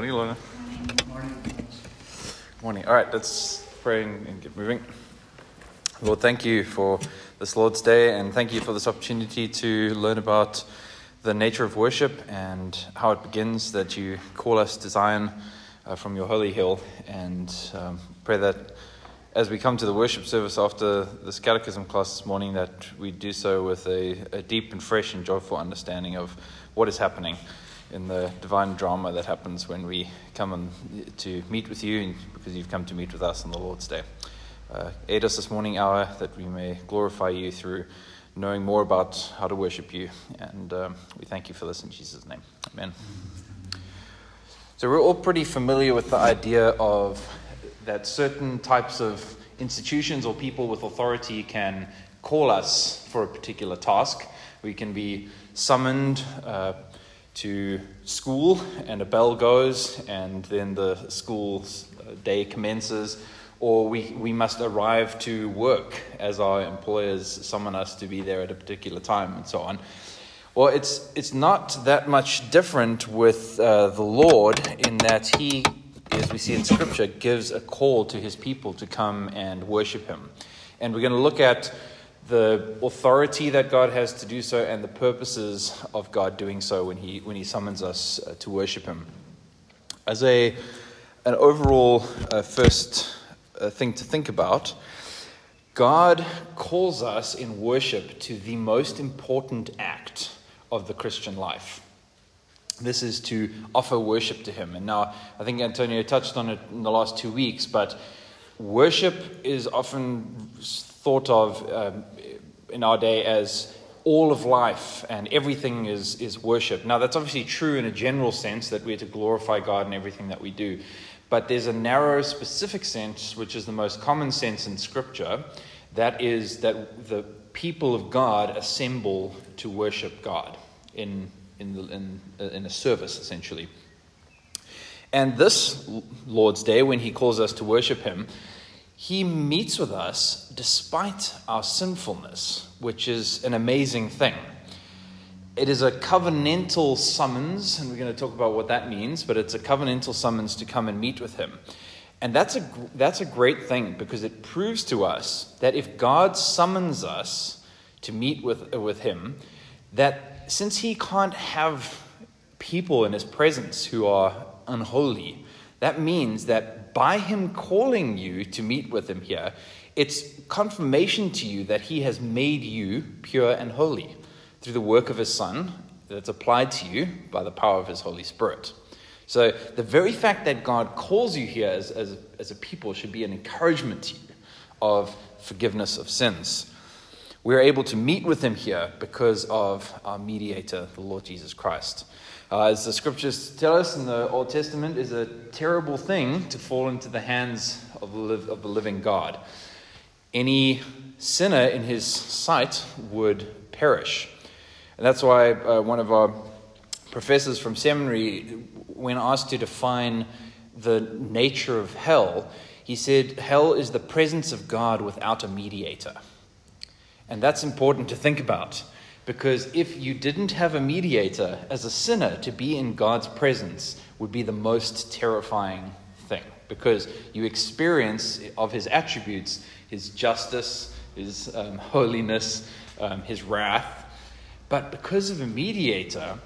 Morning, Lorna. Morning. Morning. All right, let's pray and get moving. Lord, thank you for this Lord's Day, and thank you for this opportunity to learn about the nature of worship and how it begins, that you call us to Zion uh, from your holy hill, and um, pray that as we come to the worship service after this catechism class this morning, that we do so with a, a deep and fresh and joyful understanding of what is happening in the divine drama that happens when we come and to meet with you because you've come to meet with us on the Lord's Day. Uh, aid us this morning hour that we may glorify you through knowing more about how to worship you. And um, we thank you for this in Jesus' name. Amen. So we're all pretty familiar with the idea of that certain types of institutions or people with authority can call us for a particular task. We can be summoned. Uh, to school, and a bell goes, and then the school uh, day commences, or we, we must arrive to work as our employers summon us to be there at a particular time, and so on. Well, it's, it's not that much different with uh, the Lord in that He, as we see in Scripture, gives a call to His people to come and worship Him. And we're going to look at the authority that God has to do so and the purposes of God doing so when He, when he summons us uh, to worship Him. As a, an overall uh, first uh, thing to think about, God calls us in worship to the most important act of the Christian life. This is to offer worship to Him. And now, I think Antonio touched on it in the last two weeks, but worship is often thought of um, in our day as all of life and everything is, is worship. Now, that's obviously true in a general sense that we're to glorify God in everything that we do. But there's a narrow, specific sense, which is the most common sense in Scripture, that is that the people of God assemble to worship God in, in, the, in, in a service, essentially. And this Lord's Day, when He calls us to worship Him, he meets with us despite our sinfulness, which is an amazing thing. It is a covenantal summons, and we're going to talk about what that means, but it's a covenantal summons to come and meet with him. And that's a, that's a great thing because it proves to us that if God summons us to meet with, with him, that since he can't have people in his presence who are unholy, that means that by him calling you to meet with him here, it's confirmation to you that he has made you pure and holy through the work of his Son that's applied to you by the power of his Holy Spirit. So, the very fact that God calls you here as, as, as a people should be an encouragement to you of forgiveness of sins. We're able to meet with him here because of our mediator, the Lord Jesus Christ uh, as the scriptures tell us in the Old Testament, is a terrible thing to fall into the hands of the, of the living God. Any sinner in his sight would perish. And that's why uh, one of our professors from seminary, when asked to define the nature of hell, he said, Hell is the presence of God without a mediator. And that's important to think about because if you didn't have a mediator as a sinner to be in God's presence would be the most terrifying thing because you experience of his attributes his justice, his um, holiness, um, his wrath. But because of a mediator,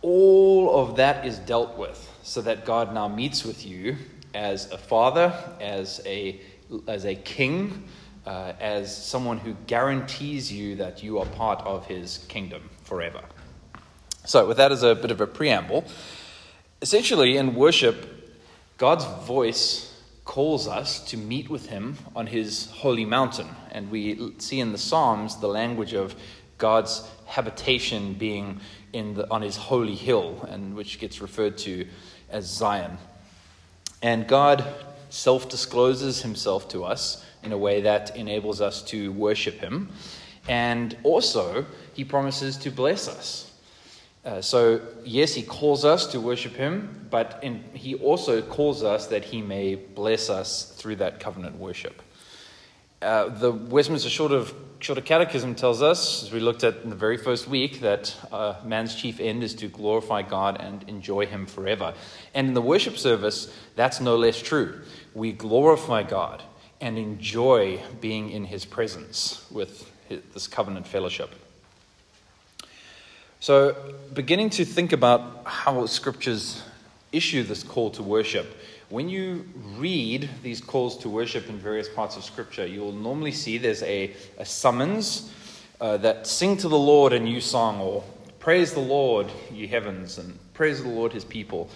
all of that is dealt with so that God now meets with you as a father, as a, as a king, uh, as someone who guarantees you that you are part of his kingdom forever. So, with that as a bit of a preamble, essentially in worship, God's voice calls us to meet with him on his holy mountain. And we see in the Psalms the language of God's habitation being in the, on his holy hill, and which gets referred to as Zion. And God self discloses himself to us in a way that enables us to worship Him. And also, He promises to bless us. Uh, so, yes, He calls us to worship Him, but in, He also calls us that He may bless us through that covenant worship. Uh, the Westminster Shorter, Shorter Catechism tells us, as we looked at in the very first week, that uh, man's chief end is to glorify God and enjoy Him forever. And in the worship service, that's no less true. We glorify God and enjoy being in His presence with his, this covenant fellowship. So, beginning to think about how scriptures issue this call to worship, when you read these calls to worship in various parts of Scripture, you'll normally see there's a, a summons uh, that sing to the Lord a new song, or praise the Lord, ye heavens, and praise the Lord, his people.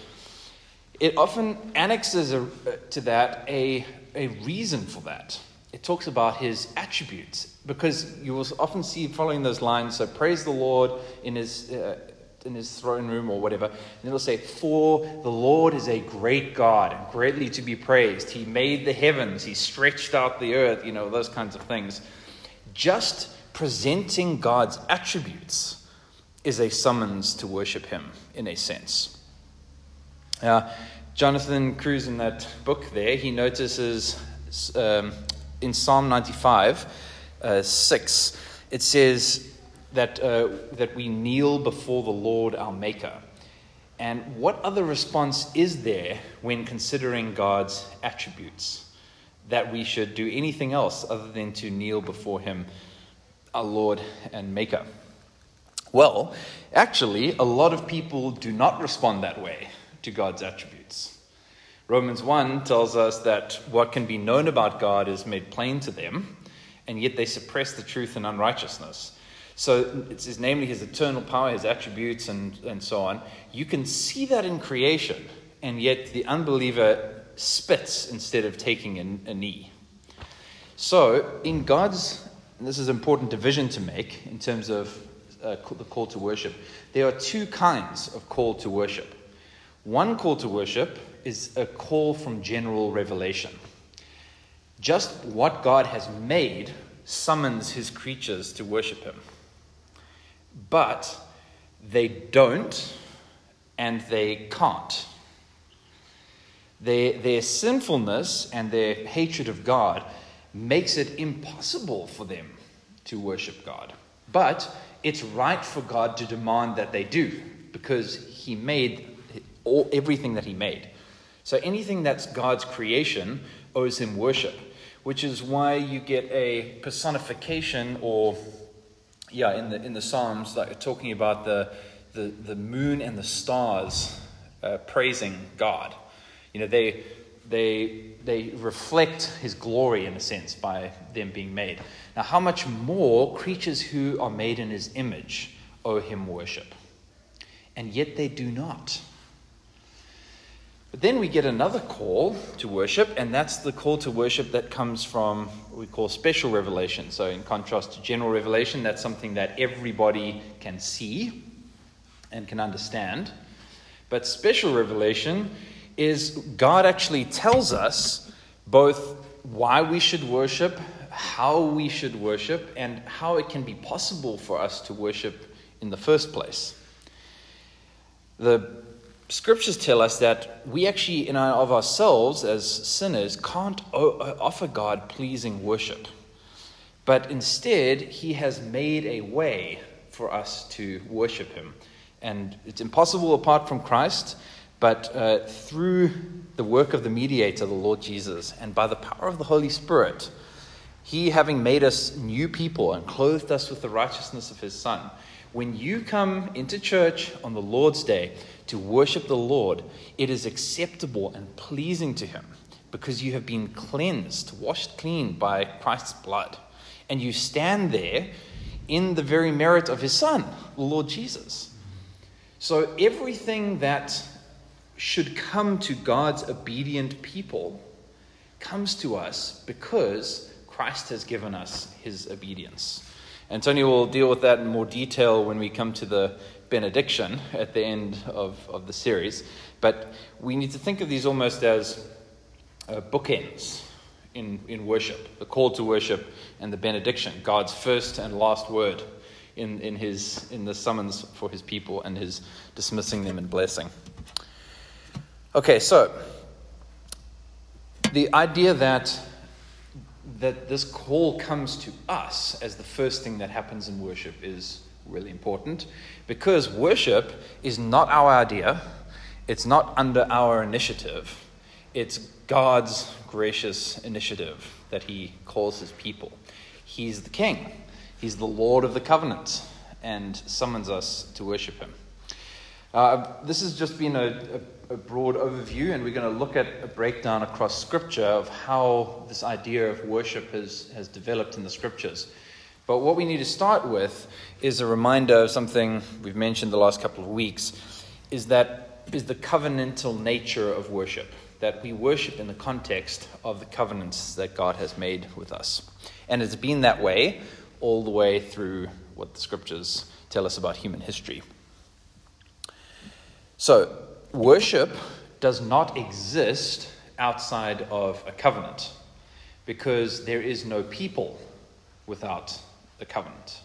It often annexes a, to that a, a reason for that. It talks about his attributes, because you will often see following those lines, so praise the Lord in his. Uh, in his throne room or whatever. And it'll say, For the Lord is a great God and greatly to be praised. He made the heavens, He stretched out the earth, you know, those kinds of things. Just presenting God's attributes is a summons to worship Him in a sense. Uh, Jonathan Cruse, in that book there, he notices um, in Psalm 95 uh, 6, it says, that, uh, that we kneel before the Lord our Maker. And what other response is there when considering God's attributes? That we should do anything else other than to kneel before Him, our Lord and Maker? Well, actually, a lot of people do not respond that way to God's attributes. Romans 1 tells us that what can be known about God is made plain to them, and yet they suppress the truth in unrighteousness. So it's says, namely, his eternal power, his attributes, and, and so on. You can see that in creation, and yet the unbeliever spits instead of taking a, a knee. So, in God's, this is an important division to make in terms of uh, the call to worship, there are two kinds of call to worship. One call to worship is a call from general revelation. Just what God has made summons his creatures to worship him. But they don't and they can't. Their, their sinfulness and their hatred of God makes it impossible for them to worship God. But it's right for God to demand that they do because He made all, everything that He made. So anything that's God's creation owes Him worship, which is why you get a personification or yeah, in the in the Psalms, like talking about the the, the moon and the stars uh, praising God. You know, they they they reflect His glory in a sense by them being made. Now, how much more creatures who are made in His image owe Him worship, and yet they do not. But then we get another call to worship, and that's the call to worship that comes from what we call special revelation. So, in contrast to general revelation, that's something that everybody can see and can understand. But special revelation is God actually tells us both why we should worship, how we should worship, and how it can be possible for us to worship in the first place. The scriptures tell us that we actually, in our, of ourselves as sinners, can't o- offer God pleasing worship. But instead, He has made a way for us to worship Him. And it's impossible apart from Christ, but uh, through the work of the mediator, the Lord Jesus, and by the power of the Holy Spirit, He, having made us new people and clothed us with the righteousness of His Son, when you come into church on the Lord's day, to worship the Lord, it is acceptable and pleasing to Him because you have been cleansed, washed clean by Christ's blood. And you stand there in the very merit of His Son, the Lord Jesus. So everything that should come to God's obedient people comes to us because Christ has given us His obedience. And Tony will deal with that in more detail when we come to the benediction at the end of, of the series, but we need to think of these almost as uh, bookends in, in worship the call to worship and the benediction, God's first and last word in, in, his, in the summons for his people and his dismissing them and blessing. Okay, so the idea that that this call comes to us as the first thing that happens in worship is really important because worship is not our idea, it's not under our initiative, it's God's gracious initiative that He calls His people. He's the King, He's the Lord of the covenant, and summons us to worship Him. Uh, this has just been a, a, a, broad overview, and we're going to look at a breakdown across Scripture of how this idea of worship has, has developed in the Scriptures. But what we need to start with is a reminder of something we've mentioned the last couple of weeks, is that is the covenantal nature of worship, that we worship in the context of the covenants that God has made with us. And it's been that way all the way through what the Scriptures tell us about human history. So, worship does not exist outside of a covenant because there is no people without the covenant.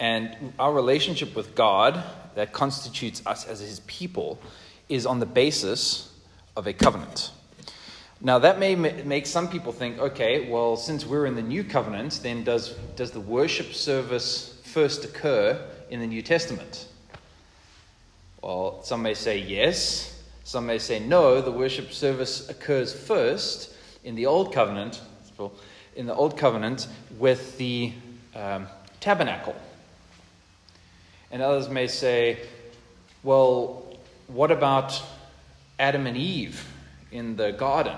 And our relationship with God that constitutes us as his people is on the basis of a covenant. Now, that may make some people think, okay, well, since we're in the new covenant, then does, does the worship service first occur in the New Testament? Well, some may say yes, some may say no. The worship service occurs first in the Old Covenant, in the Old Covenant with the um, tabernacle. And others may say, well, what about Adam and Eve in the garden?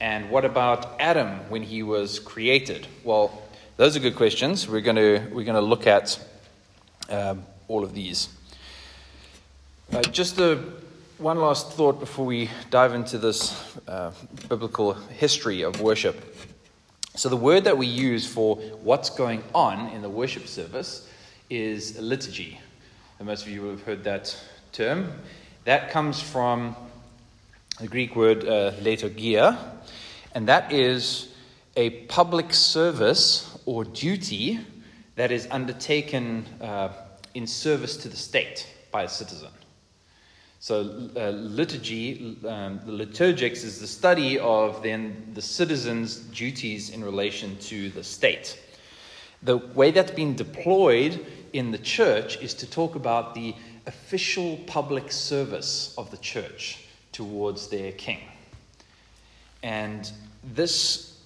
And what about Adam when he was created? Well, those are good questions. We're going to, we're going to look at um, all of these. Uh, just a, one last thought before we dive into this uh, biblical history of worship. So, the word that we use for what's going on in the worship service is liturgy. And most of you will have heard that term. That comes from the Greek word uh, and that is a public service or duty that is undertaken uh, in service to the state by a citizen. So, uh, liturgy, um, the liturgics is the study of then the citizens' duties in relation to the state. The way that's been deployed in the church is to talk about the official public service of the church towards their king. And this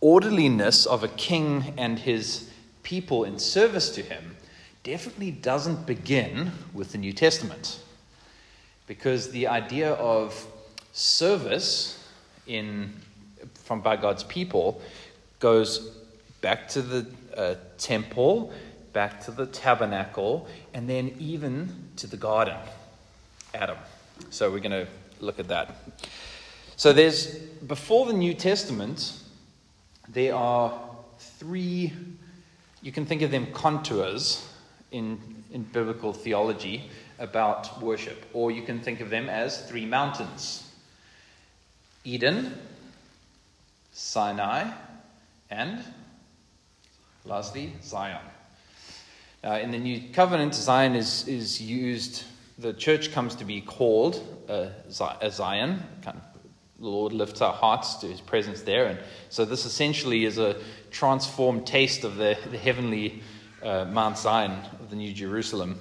orderliness of a king and his people in service to him definitely doesn't begin with the New Testament because the idea of service in from by God's people goes back to the uh, temple, back to the tabernacle, and then even to the garden, Adam. So we're going to look at that. So there's before the New Testament, there are three. You can think of them contours in in biblical theology about worship, or you can think of them as three mountains Eden, Sinai, and lastly, Zion. In the New Covenant, Zion is, is used, the church comes to be called a Zion. Kind of, the Lord lifts our hearts to his presence there. And so, this essentially is a transformed taste of the, the heavenly uh, Mount Zion of the New Jerusalem.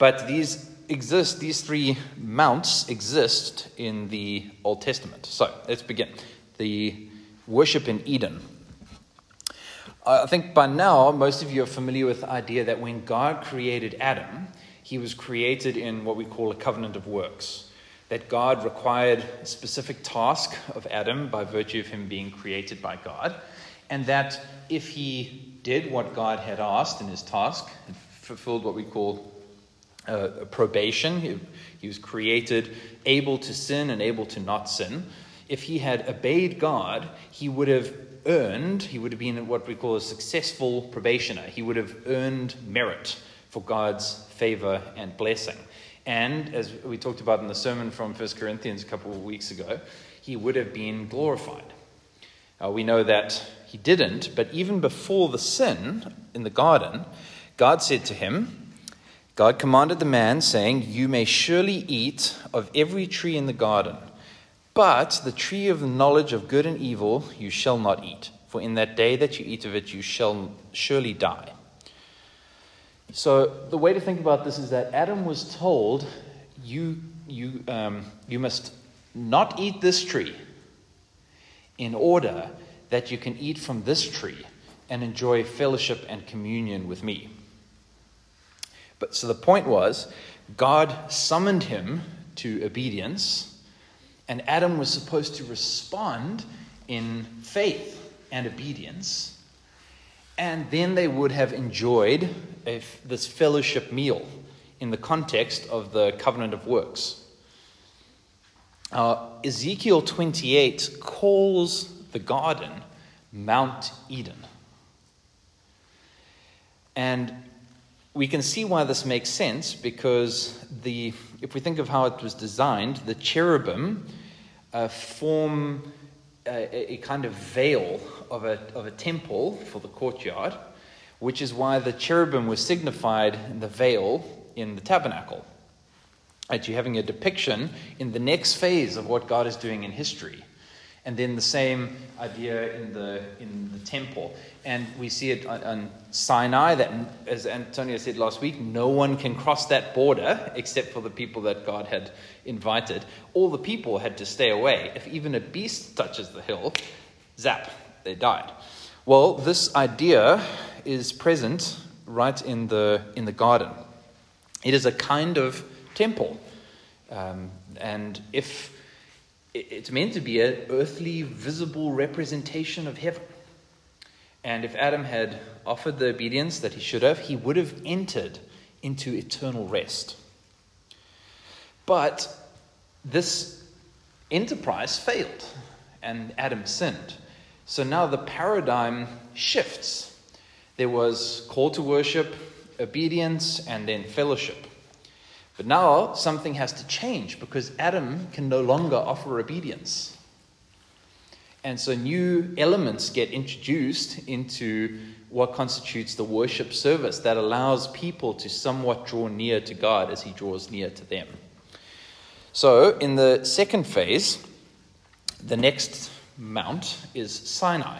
But these exist, these three mounts exist in the Old Testament. So let's begin. The worship in Eden. I think by now most of you are familiar with the idea that when God created Adam, he was created in what we call a covenant of works. That God required a specific task of Adam by virtue of him being created by God, and that if he did what God had asked in his task, fulfilled what we call uh, probation. He, he was created able to sin and able to not sin. If he had obeyed God, he would have earned, he would have been what we call a successful probationer. He would have earned merit for God's favor and blessing. And as we talked about in the sermon from 1 Corinthians a couple of weeks ago, he would have been glorified. Uh, we know that he didn't, but even before the sin in the garden, God said to him, God commanded the man, saying, You may surely eat of every tree in the garden, But the tree of the knowledge of good and evil you shall not eat, for in that day that you eat of it you shall surely die. So the way to think about this is that Adam was told, you, you, um, you must not eat this tree in order that you can eat from this tree and enjoy fellowship and communion with me. But so the point was, God summoned him to obedience, and Adam was supposed to respond in faith and obedience. And then they would have enjoyed a, this fellowship meal in the context of the covenant of works. Uh, Ezekiel 28 calls the garden Mount Eden. And we can see why this makes sense because the, if we think of how it was designed, the cherubim uh, form a, a, kind of veil of a, of a temple for the courtyard, which is why the cherubim was signified in the veil in the tabernacle. You're having a depiction in the next phase of what God is doing in history. And then the same idea in the, in the temple. And we see it on, on, Sinai that, as Antonio said last week, no one can cross that border except for the people that God had invited. All the people had to stay away. If even a beast touches the hill, zap, they died. Well, this idea is present right in the, in the garden. It is a kind of temple. Um, and if it's meant to be an earthly, visible representation of heaven. And if Adam had offered the obedience that he should have, he would have entered into eternal rest. But this enterprise failed, and Adam sinned. So now the paradigm shifts. There was call to worship, obedience, and then fellowship. But now something has to change because Adam can no longer offer obedience. And so new elements get introduced into what constitutes the worship service that allows people to somewhat draw near to God as He draws near to them. So, in the second phase, the next mount is Sinai.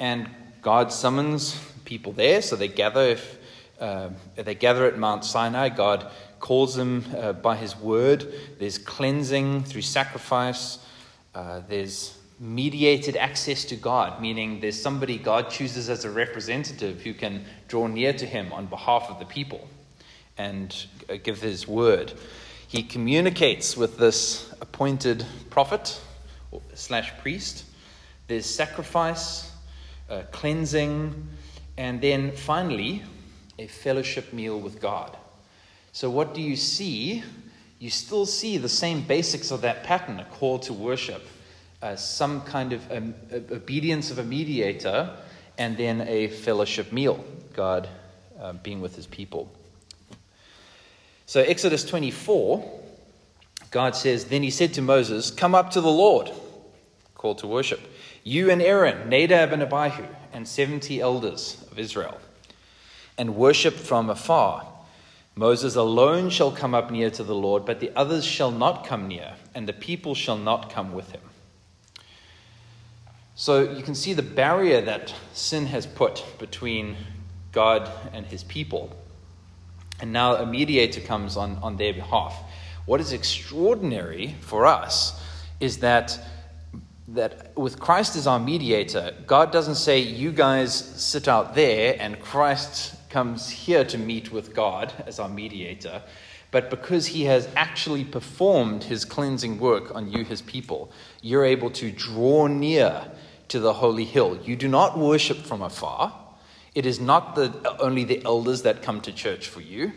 And God summons people there, so they gather. If uh, they gather at Mount Sinai, God calls them uh, by his word. There's cleansing through sacrifice. Uh, there's mediated access to God, meaning there's somebody God chooses as a representative who can draw near to him on behalf of the people and uh, give his word. He communicates with this appointed prophet slash priest. There's sacrifice, uh, cleansing, and then finally, a fellowship meal with God. So, what do you see? You still see the same basics of that pattern a call to worship, uh, some kind of um, obedience of a mediator, and then a fellowship meal, God uh, being with his people. So, Exodus 24, God says, Then he said to Moses, Come up to the Lord, call to worship, you and Aaron, Nadab and Abihu, and 70 elders of Israel, and worship from afar. Moses alone shall come up near to the Lord, but the others shall not come near, and the people shall not come with him. So you can see the barrier that sin has put between God and his people. And now a mediator comes on, on their behalf. What is extraordinary for us is that, that with Christ as our mediator, God doesn't say, You guys sit out there and Christ comes here to meet with God as our mediator, but because he has actually performed his cleansing work on you, his people, you're able to draw near to the holy hill. You do not worship from afar. It is not the, only the elders that come to church for you,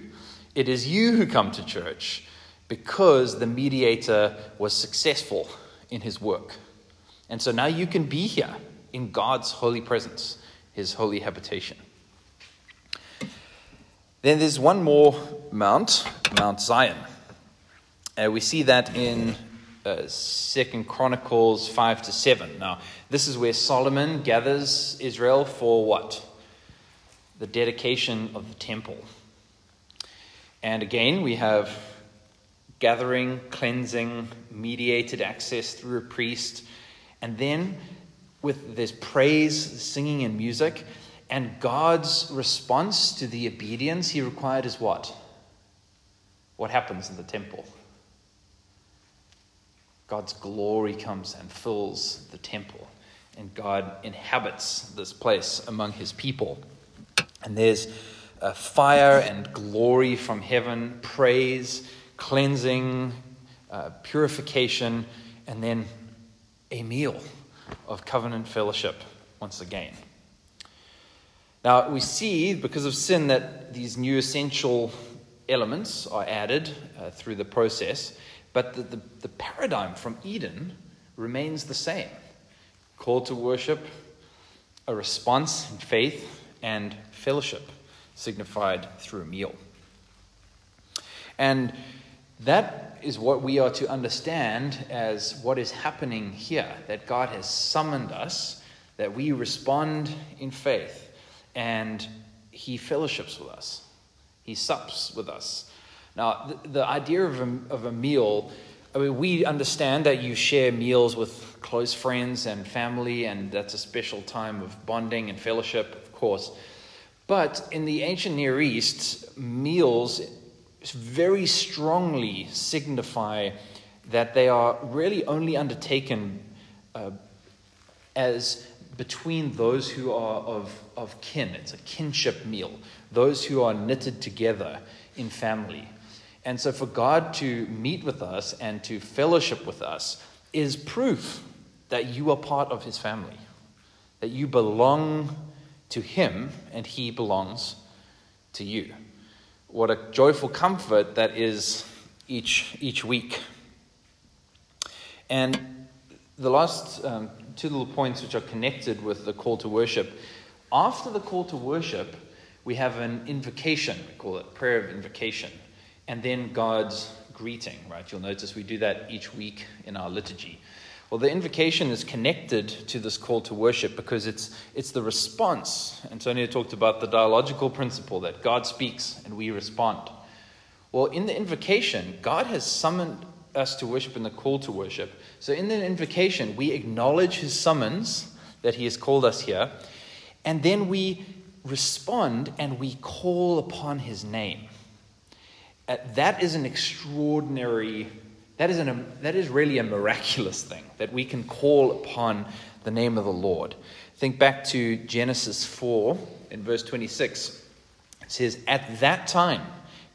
it is you who come to church because the mediator was successful in his work. And so now you can be here in God's holy presence, his holy habitation. Then there's one more mount, Mount Zion. Uh, we see that in uh, Second Chronicles 5 to 7. Now, this is where Solomon gathers Israel for what? The dedication of the temple. And again, we have gathering, cleansing, mediated access through a priest, and then with this praise, singing, and music. And God's response to the obedience he required is what? What happens in the temple? God's glory comes and fills the temple, and God inhabits this place among his people. And there's fire and glory from heaven, praise, cleansing, uh, purification, and then a meal of covenant fellowship once again. Now, we see, because of sin, that these new essential elements are added uh, through the process, but the, the, the paradigm from Eden remains the same call to worship, a response in faith, and fellowship signified through a meal. And that is what we are to understand as what is happening here that God has summoned us, that we respond in faith, and He fellowships with us, He sups with us. Now, the, the idea of a, of a meal, I mean, we understand that you share meals with close friends and family, and that's a special time of bonding and fellowship, of course. But in the ancient Near East, meals very strongly signify that they are really only undertaken uh, as between those who are of, of kin. It's a kinship meal, those who are knitted together in family. And so, for God to meet with us and to fellowship with us is proof that you are part of His family, that you belong to Him and He belongs to you. What a joyful comfort that is each, each week. And the last um, two little points, which are connected with the call to worship. After the call to worship, we have an invocation. We call it prayer of invocation. And then God's greeting, right? You'll notice we do that each week in our liturgy. Well, the invocation is connected to this call to worship because it's, it's the response. Antonio talked about the dialogical principle that God speaks and we respond. Well, in the invocation, God has summoned us to worship and the call to worship. So, in the invocation, we acknowledge his summons that he has called us here, and then we respond and we call upon his name. Uh, that is an extraordinary that is, an, that is really a miraculous thing that we can call upon the name of the Lord. Think back to Genesis 4 in verse 26. It says, At that time,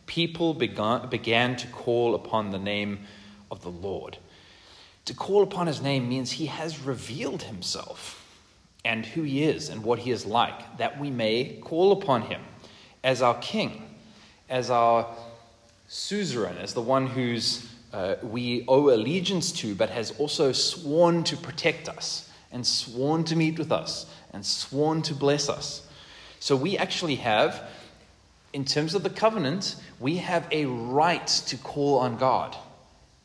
people began, began to call upon the name of the Lord. To call upon his name means he has revealed himself and who he is and what he is like, that we may call upon him as our king, as our suzerain, as the one whose uh, we owe allegiance to, but has also sworn to protect us, and sworn to meet with us, and sworn to bless us. So we actually have, in terms of the covenant, we have a right to call on God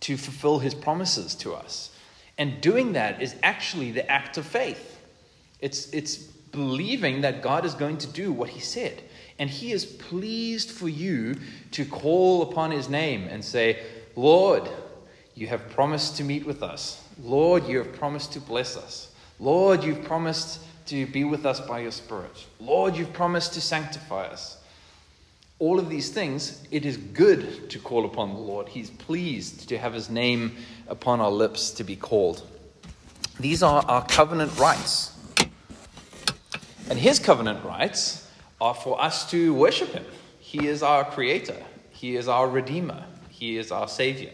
to fulfill his promises to us. And doing that is actually the act of faith. It's, it's believing that God is going to do what he said. And he is pleased for you to call upon his name and say, Lord, you have promised to meet with us. Lord, you have promised to bless us. Lord, you've promised to be with us by your Spirit. Lord, you've promised to sanctify us. All of these things, it is good to call upon the Lord. He's pleased to have his name upon our lips to be called. These are our covenant rights. And his covenant rights are for us to worship him. He is our creator, he is our redeemer, he is our Savior.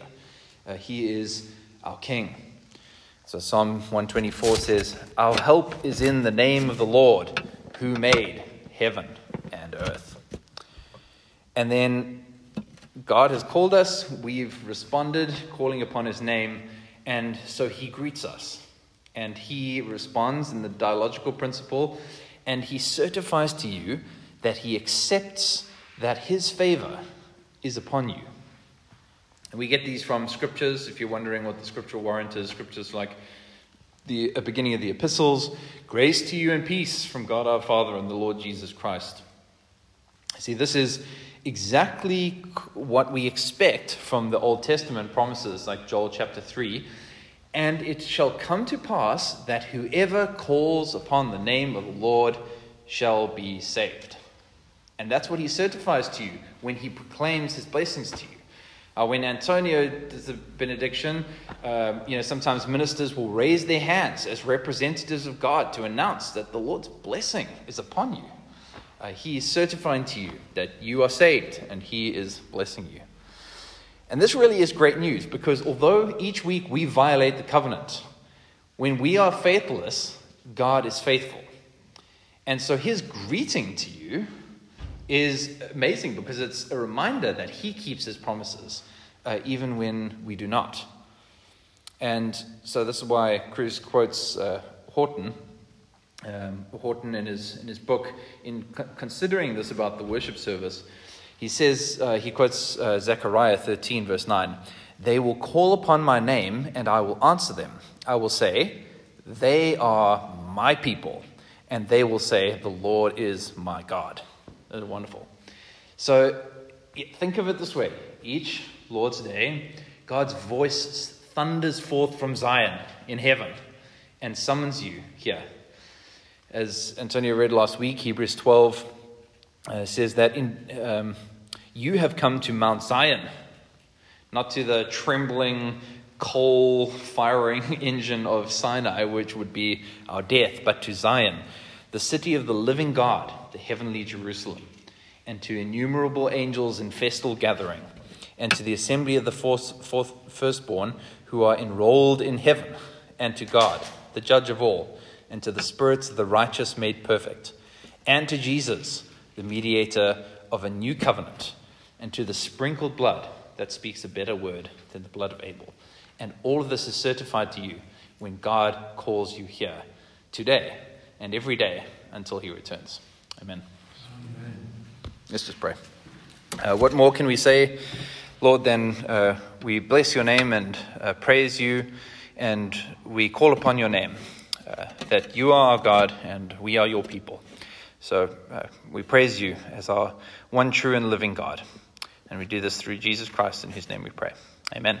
Uh, he is our King. So Psalm 124 says, Our help is in the name of the Lord who made heaven and earth. And then God has called us, we've responded, calling upon his name, and so he greets us. And he responds in the dialogical principle, and he certifies to you that he accepts that his favor is upon you. And we get these from scriptures. If you're wondering what the scriptural warrant is, scriptures like the uh, beginning of the epistles Grace to you and peace from God our Father and the Lord Jesus Christ. See, this is exactly what we expect from the Old Testament promises, like Joel chapter 3. And it shall come to pass that whoever calls upon the name of the Lord shall be saved. And that's what he certifies to you when he proclaims his blessings to you. Uh, when Antonio does the benediction, um, you know, sometimes ministers will raise their hands as representatives of God to announce that the Lord's blessing is upon you. Uh, he is certifying to you that you are saved and He is blessing you. And this really is great news because although each week we violate the covenant, when we are faithless, God is faithful. And so His greeting to you is amazing because it's a reminder that He keeps His promises uh, even when we do not. And so this is why Cruse quotes uh, Horton um, Horton in his, in his book, in co- considering this about the worship service, he says, uh, he quotes uh, Zechariah 13, verse 9 They will call upon my name, and I will answer them. I will say, They are my people. And they will say, The Lord is my God. That's wonderful. So think of it this way each Lord's Day, God's voice thunders forth from Zion in heaven and summons you here as Antonio read last week, Hebrews 12 uh, says that in, um, you have come to Mount Zion, not to the trembling, coal firing engine of Sinai, which would be our death, but to Zion, the city of the living God, the heavenly Jerusalem, and to innumerable angels in festal gathering, and to the assembly of the fourth, fourth, firstborn who are enrolled in heaven, and to God, the judge of all and to the spirits of the righteous made perfect, and to Jesus, the mediator of a new covenant, and to the sprinkled blood that speaks a better word than the blood of Abel. And all of this is certified to you when God calls you here today and every day until he returns. Amen. Amen. Let's just pray. Uh, what more can we say, Lord, than uh, we bless your name and uh, praise you, and we call upon your name uh, that you are our God and we are your people. So uh, we praise you as our one true and living God. And we do this through Jesus Christ, in whose name we pray. Amen.